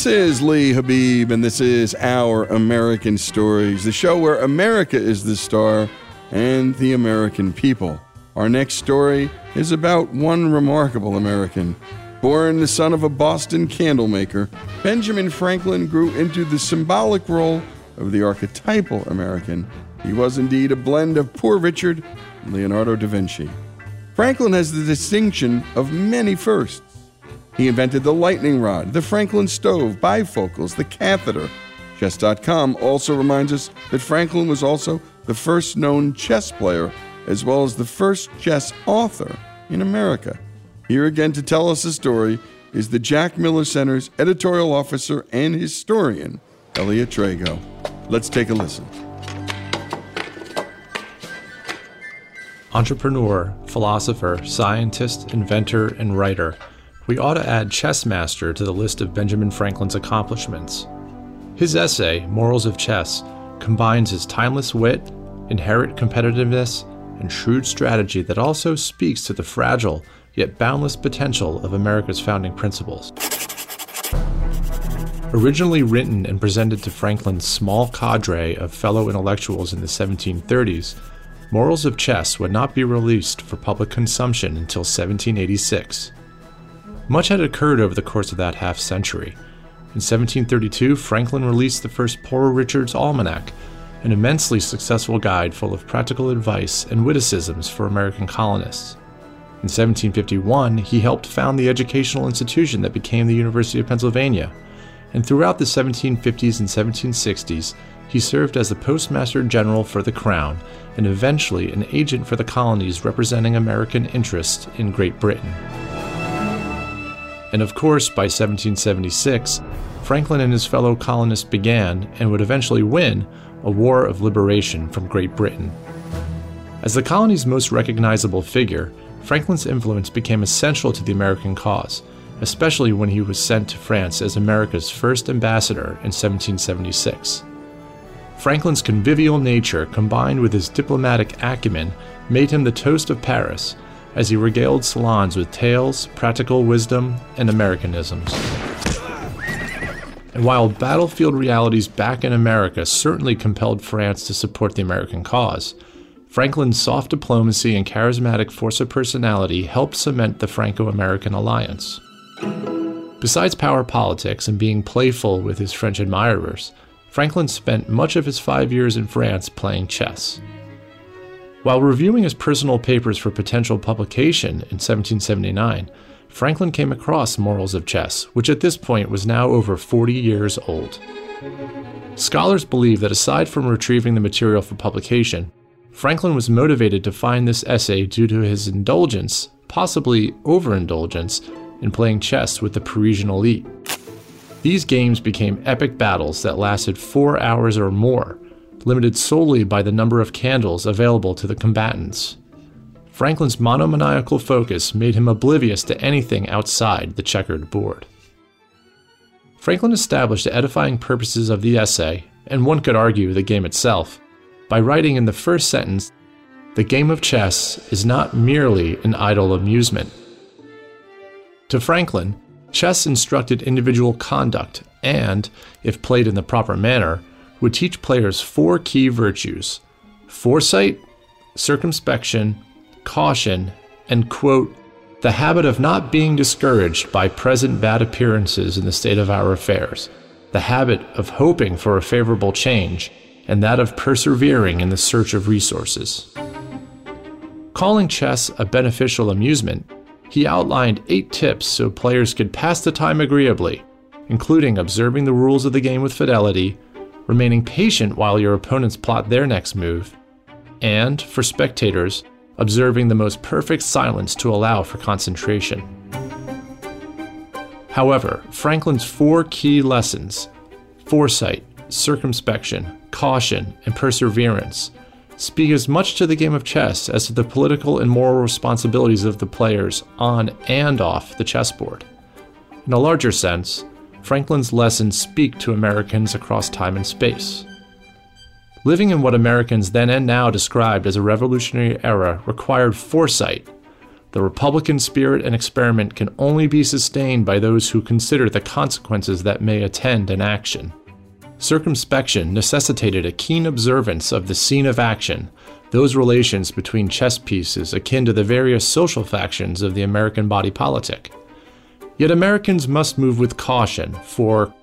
This is Lee Habib, and this is Our American Stories, the show where America is the star and the American people. Our next story is about one remarkable American. Born the son of a Boston candlemaker, Benjamin Franklin grew into the symbolic role of the archetypal American. He was indeed a blend of Poor Richard and Leonardo da Vinci. Franklin has the distinction of many firsts. He invented the lightning rod, the Franklin stove, bifocals, the catheter. Chess.com also reminds us that Franklin was also the first known chess player, as well as the first chess author in America. Here again to tell us the story is the Jack Miller Center's editorial officer and historian, Elliott Drago. Let's take a listen. Entrepreneur, philosopher, scientist, inventor, and writer we ought to add Chessmaster to the list of Benjamin Franklin's accomplishments. His essay, Morals of Chess, combines his timeless wit, inherent competitiveness, and shrewd strategy that also speaks to the fragile yet boundless potential of America's founding principles. Originally written and presented to Franklin's small cadre of fellow intellectuals in the 1730s, Morals of Chess would not be released for public consumption until 1786. Much had occurred over the course of that half century. In 1732, Franklin released the first Poor Richard's Almanac, an immensely successful guide full of practical advice and witticisms for American colonists. In 1751, he helped found the educational institution that became the University of Pennsylvania, and throughout the 1750s and 1760s, he served as the Postmaster General for the Crown and eventually an agent for the colonies representing American interests in Great Britain. And of course, by 1776, Franklin and his fellow colonists began, and would eventually win, a war of liberation from Great Britain. As the colony's most recognizable figure, Franklin's influence became essential to the American cause, especially when he was sent to France as America's first ambassador in 1776. Franklin's convivial nature combined with his diplomatic acumen made him the toast of Paris as he regaled salons with tales, practical wisdom, and Americanisms. And while battlefield realities back in America certainly compelled France to support the American cause, Franklin's soft diplomacy and charismatic force of personality helped cement the Franco American alliance. Besides power politics and being playful with his French admirers, Franklin spent much of his five years in France playing chess. While reviewing his personal papers for potential publication in 1779, Franklin came across Morals of Chess, which at this point was now over 40 years old. Scholars believe that aside from retrieving the material for publication, Franklin was motivated to find this essay due to his indulgence, possibly overindulgence, in playing chess with the Parisian elite. These games became epic battles that lasted four hours or more, limited solely by the number of candles available to the combatants. Franklin's monomaniacal focus made him oblivious to anything outside the checkered board. Franklin established the edifying purposes of the essay, and one could argue the game itself, by writing in the first sentence The game of chess is not merely an idle amusement. To Franklin, chess instructed individual conduct and, if played in the proper manner, would teach players four key virtues foresight, circumspection, caution, and, quote, the habit of not being discouraged by present bad appearances in the state of our affairs, the habit of hoping for a favorable change, and that of persevering in the search of resources. Calling chess a beneficial amusement, he outlined eight tips so players could pass the time agreeably, including observing the rules of the game with fidelity, remaining patient while your opponents plot their next move, and, for spectators, observing the most perfect silence to allow for concentration. However, Franklin's four key lessons foresight, circumspection, caution, and perseverance speak as much to the game of chess as to the political and moral responsibilities of the players on and off the chessboard. In a larger sense, Franklin's lessons speak to Americans across time and space. Living in what Americans then and now described as a revolutionary era required foresight. The Republican spirit and experiment can only be sustained by those who consider the consequences that may attend an action. Circumspection necessitated a keen observance of the scene of action, those relations between chess pieces akin to the various social factions of the American body politic. Yet Americans must move with caution, for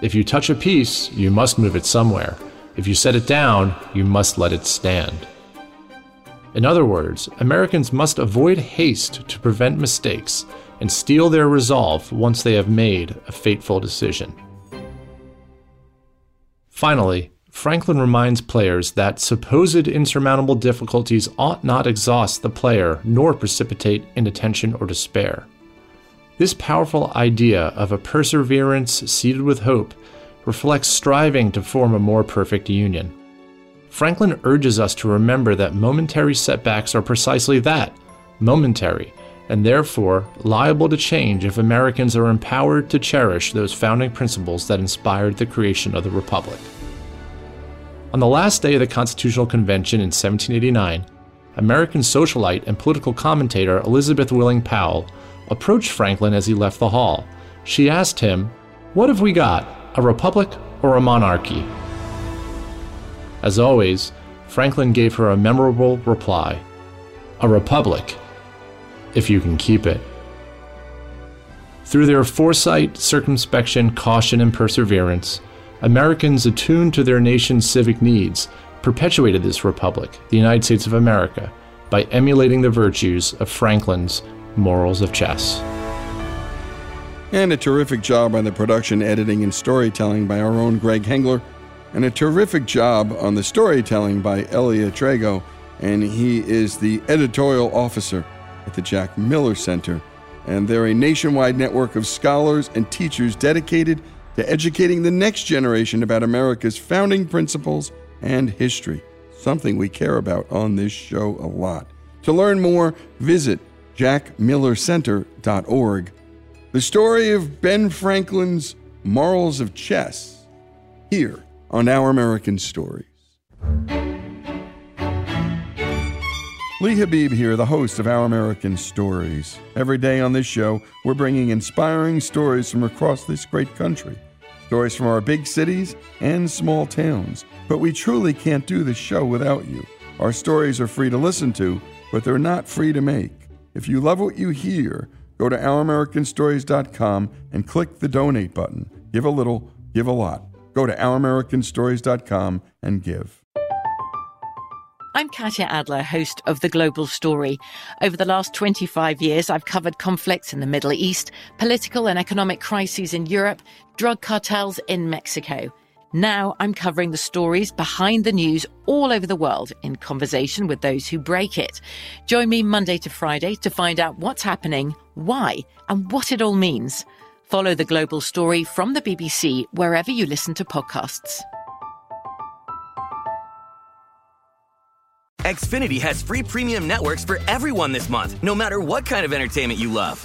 if you touch a piece, you must move it somewhere. If you set it down, you must let it stand. In other words, Americans must avoid haste to prevent mistakes and steel their resolve once they have made a fateful decision. Finally, Franklin reminds players that supposed insurmountable difficulties ought not exhaust the player nor precipitate inattention or despair. This powerful idea of a perseverance seeded with hope reflects striving to form a more perfect union. Franklin urges us to remember that momentary setbacks are precisely that momentary, and therefore liable to change if Americans are empowered to cherish those founding principles that inspired the creation of the Republic. On the last day of the Constitutional Convention in 1789, American socialite and political commentator Elizabeth Willing Powell approached Franklin as he left the hall. She asked him, What have we got, a republic or a monarchy? As always, Franklin gave her a memorable reply A republic, if you can keep it. Through their foresight, circumspection, caution, and perseverance, Americans attuned to their nation's civic needs perpetuated this republic, the United States of America, by emulating the virtues of Franklin's Morals of Chess. And a terrific job on the production, editing, and storytelling by our own Greg Hengler. And a terrific job on the storytelling by Elliott Drago. And he is the editorial officer at the Jack Miller Center. And they're a nationwide network of scholars and teachers dedicated to educating the next generation about America's founding principles and history, something we care about on this show a lot. To learn more, visit jackmillercenter.org. The story of Ben Franklin's morals of chess here on Our American Stories. Lee Habib here, the host of Our American Stories. Every day on this show, we're bringing inspiring stories from across this great country. Stories from our big cities and small towns. But we truly can't do this show without you. Our stories are free to listen to, but they're not free to make. If you love what you hear, go to ouramericanstories.com and click the donate button. Give a little, give a lot. Go to ouramericanstories.com and give. I'm Katya Adler, host of The Global Story. Over the last 25 years, I've covered conflicts in the Middle East, political and economic crises in Europe, drug cartels in Mexico. Now I'm covering the stories behind the news all over the world in conversation with those who break it. Join me Monday to Friday to find out what's happening, why, and what it all means. Follow the global story from the BBC wherever you listen to podcasts. Xfinity has free premium networks for everyone this month, no matter what kind of entertainment you love.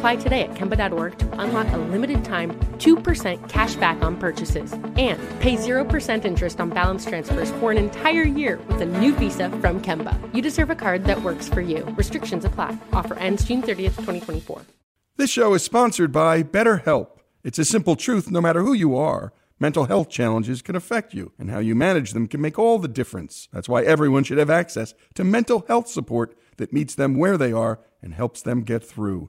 Apply today at Kemba.org to unlock a limited time 2% cash back on purchases and pay 0% interest on balance transfers for an entire year with a new visa from Kemba. You deserve a card that works for you. Restrictions apply. Offer ends June 30th, 2024. This show is sponsored by BetterHelp. It's a simple truth no matter who you are. Mental health challenges can affect you, and how you manage them can make all the difference. That's why everyone should have access to mental health support that meets them where they are and helps them get through.